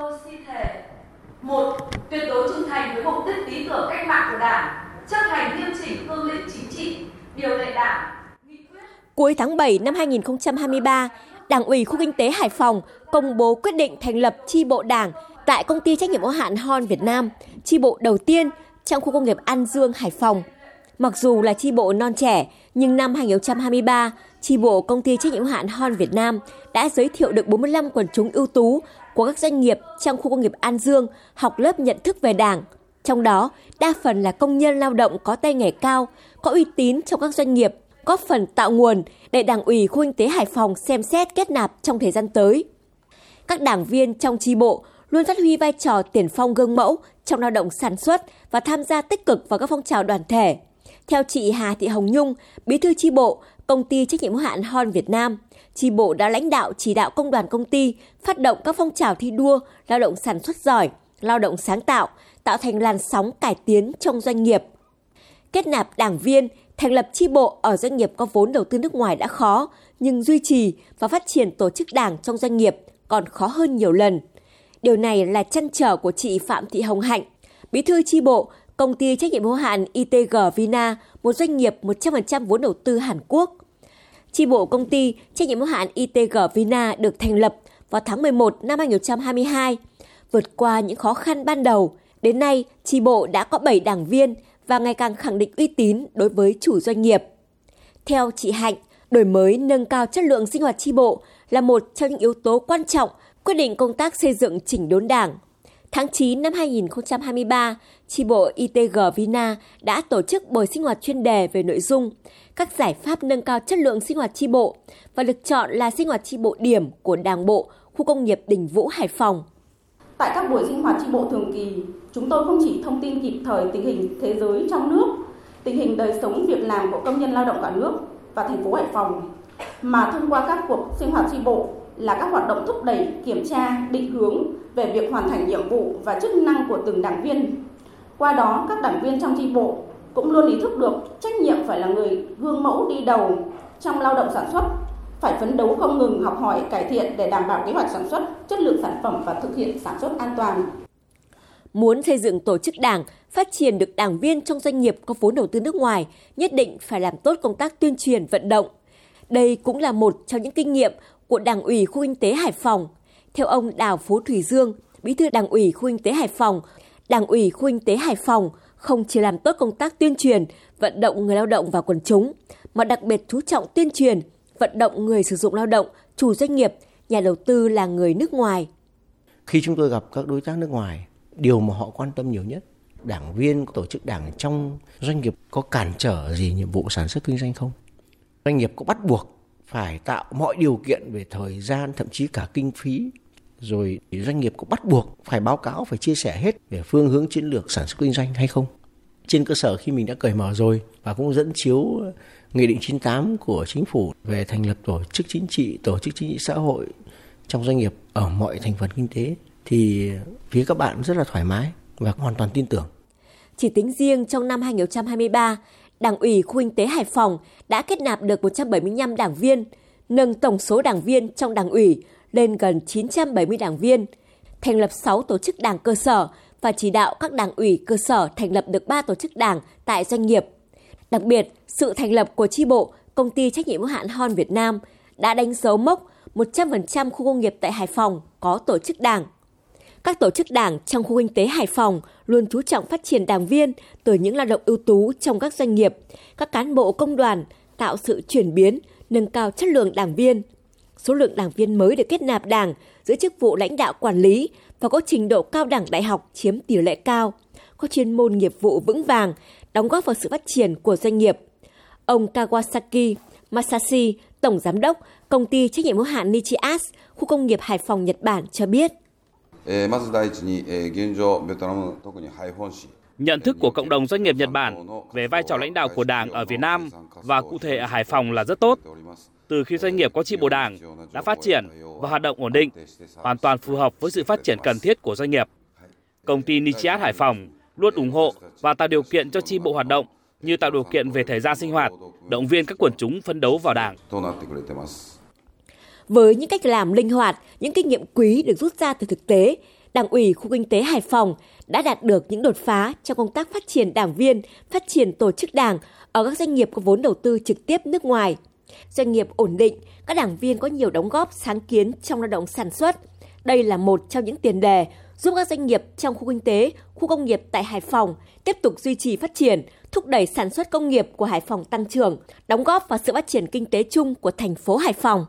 Tôi xin thề một tuyệt đối trung thành với mục đích lý tưởng cách mạng của Đảng, chấp hành nghiêm chỉnh cương lĩnh chính trị, điều lệ Đảng. Cuối tháng 7 năm 2023, Đảng ủy khu kinh tế Hải Phòng công bố quyết định thành lập chi bộ Đảng tại công ty trách nhiệm hữu hạn Hon Việt Nam, chi bộ đầu tiên trong khu công nghiệp An Dương, Hải Phòng. Mặc dù là chi bộ non trẻ, nhưng năm 2023, chi bộ công ty trách nhiệm hữu hạn Hon Việt Nam đã giới thiệu được 45 quần chúng ưu tú của các doanh nghiệp trong khu công nghiệp An Dương học lớp nhận thức về Đảng. Trong đó, đa phần là công nhân lao động có tay nghề cao, có uy tín trong các doanh nghiệp, góp phần tạo nguồn để Đảng ủy khu kinh tế Hải Phòng xem xét kết nạp trong thời gian tới. Các đảng viên trong chi bộ luôn phát huy vai trò tiền phong gương mẫu trong lao động sản xuất và tham gia tích cực vào các phong trào đoàn thể. Theo chị Hà Thị Hồng Nhung, bí thư chi bộ, công ty trách nhiệm hữu hạn Hon Việt Nam, chi bộ đã lãnh đạo chỉ đạo công đoàn công ty phát động các phong trào thi đua, lao động sản xuất giỏi, lao động sáng tạo, tạo thành làn sóng cải tiến trong doanh nghiệp. Kết nạp đảng viên, thành lập chi bộ ở doanh nghiệp có vốn đầu tư nước ngoài đã khó, nhưng duy trì và phát triển tổ chức đảng trong doanh nghiệp còn khó hơn nhiều lần. Điều này là chăn trở của chị Phạm Thị Hồng Hạnh, bí thư chi bộ, công ty trách nhiệm hữu hạn ITG Vina, một doanh nghiệp 100% vốn đầu tư Hàn Quốc. Chi bộ công ty trách nhiệm hữu hạn ITG Vina được thành lập vào tháng 11 năm 2022. Vượt qua những khó khăn ban đầu, đến nay chi bộ đã có 7 đảng viên và ngày càng khẳng định uy tín đối với chủ doanh nghiệp. Theo chị Hạnh, đổi mới nâng cao chất lượng sinh hoạt chi bộ là một trong những yếu tố quan trọng quyết định công tác xây dựng chỉnh đốn đảng. Tháng 9 năm 2023, chi bộ ITG Vina đã tổ chức buổi sinh hoạt chuyên đề về nội dung các giải pháp nâng cao chất lượng sinh hoạt chi bộ và được chọn là sinh hoạt chi bộ điểm của Đảng bộ khu công nghiệp Đình Vũ Hải Phòng. Tại các buổi sinh hoạt chi bộ thường kỳ, chúng tôi không chỉ thông tin kịp thời tình hình thế giới trong nước, tình hình đời sống việc làm của công nhân lao động cả nước và thành phố Hải Phòng, mà thông qua các cuộc sinh hoạt chi bộ là các hoạt động thúc đẩy, kiểm tra, định hướng về việc hoàn thành nhiệm vụ và chức năng của từng đảng viên. Qua đó, các đảng viên trong chi bộ cũng luôn ý thức được trách nhiệm phải là người gương mẫu đi đầu trong lao động sản xuất, phải phấn đấu không ngừng học hỏi cải thiện để đảm bảo kế hoạch sản xuất, chất lượng sản phẩm và thực hiện sản xuất an toàn. Muốn xây dựng tổ chức đảng, phát triển được đảng viên trong doanh nghiệp có vốn đầu tư nước ngoài, nhất định phải làm tốt công tác tuyên truyền vận động. Đây cũng là một trong những kinh nghiệm của Đảng ủy khu kinh tế Hải Phòng. Theo ông Đào Phú Thủy Dương, Bí thư Đảng ủy khu kinh tế Hải Phòng, Đảng ủy khu kinh tế Hải Phòng không chỉ làm tốt công tác tuyên truyền, vận động người lao động và quần chúng, mà đặc biệt chú trọng tuyên truyền, vận động người sử dụng lao động, chủ doanh nghiệp, nhà đầu tư là người nước ngoài. Khi chúng tôi gặp các đối tác nước ngoài, điều mà họ quan tâm nhiều nhất, đảng viên tổ chức đảng trong doanh nghiệp có cản trở gì nhiệm vụ sản xuất kinh doanh không? Doanh nghiệp có bắt buộc phải tạo mọi điều kiện về thời gian thậm chí cả kinh phí rồi doanh nghiệp cũng bắt buộc phải báo cáo phải chia sẻ hết về phương hướng chiến lược sản xuất kinh doanh hay không trên cơ sở khi mình đã cởi mở rồi và cũng dẫn chiếu nghị định 98 của chính phủ về thành lập tổ chức chính trị tổ chức chính trị xã hội trong doanh nghiệp ở mọi thành phần kinh tế thì phía các bạn rất là thoải mái và hoàn toàn tin tưởng. Chỉ tính riêng trong năm 2023, Đảng ủy khu kinh tế Hải Phòng đã kết nạp được 175 đảng viên, nâng tổng số đảng viên trong đảng ủy lên gần 970 đảng viên, thành lập 6 tổ chức đảng cơ sở và chỉ đạo các đảng ủy cơ sở thành lập được 3 tổ chức đảng tại doanh nghiệp. Đặc biệt, sự thành lập của chi bộ công ty trách nhiệm hữu hạn Hon Việt Nam đã đánh dấu mốc 100% khu công nghiệp tại Hải Phòng có tổ chức đảng. Các tổ chức đảng trong khu kinh tế Hải Phòng luôn chú trọng phát triển đảng viên từ những lao động ưu tú trong các doanh nghiệp, các cán bộ công đoàn, tạo sự chuyển biến, nâng cao chất lượng đảng viên. Số lượng đảng viên mới được kết nạp đảng giữ chức vụ lãnh đạo quản lý và có trình độ cao đẳng đại học chiếm tỷ lệ cao, có chuyên môn nghiệp vụ vững vàng, đóng góp vào sự phát triển của doanh nghiệp. Ông Kawasaki Masashi, Tổng Giám đốc Công ty trách nhiệm hữu hạn Nichias, khu công nghiệp Hải Phòng, Nhật Bản cho biết. Nhận thức của cộng đồng doanh nghiệp Nhật Bản về vai trò lãnh đạo của Đảng ở Việt Nam và cụ thể ở Hải Phòng là rất tốt. Từ khi doanh nghiệp có tri bộ Đảng đã phát triển và hoạt động ổn định, hoàn toàn phù hợp với sự phát triển cần thiết của doanh nghiệp. Công ty Nichiat Hải Phòng luôn ủng hộ và tạo điều kiện cho chi bộ hoạt động như tạo điều kiện về thời gian sinh hoạt, động viên các quần chúng phấn đấu vào Đảng. Với những cách làm linh hoạt, những kinh nghiệm quý được rút ra từ thực tế, Đảng ủy khu kinh tế Hải Phòng đã đạt được những đột phá trong công tác phát triển đảng viên, phát triển tổ chức đảng ở các doanh nghiệp có vốn đầu tư trực tiếp nước ngoài. Doanh nghiệp ổn định, các đảng viên có nhiều đóng góp sáng kiến trong lao động sản xuất. Đây là một trong những tiền đề giúp các doanh nghiệp trong khu kinh tế, khu công nghiệp tại Hải Phòng tiếp tục duy trì phát triển, thúc đẩy sản xuất công nghiệp của Hải Phòng tăng trưởng, đóng góp vào sự phát triển kinh tế chung của thành phố Hải Phòng.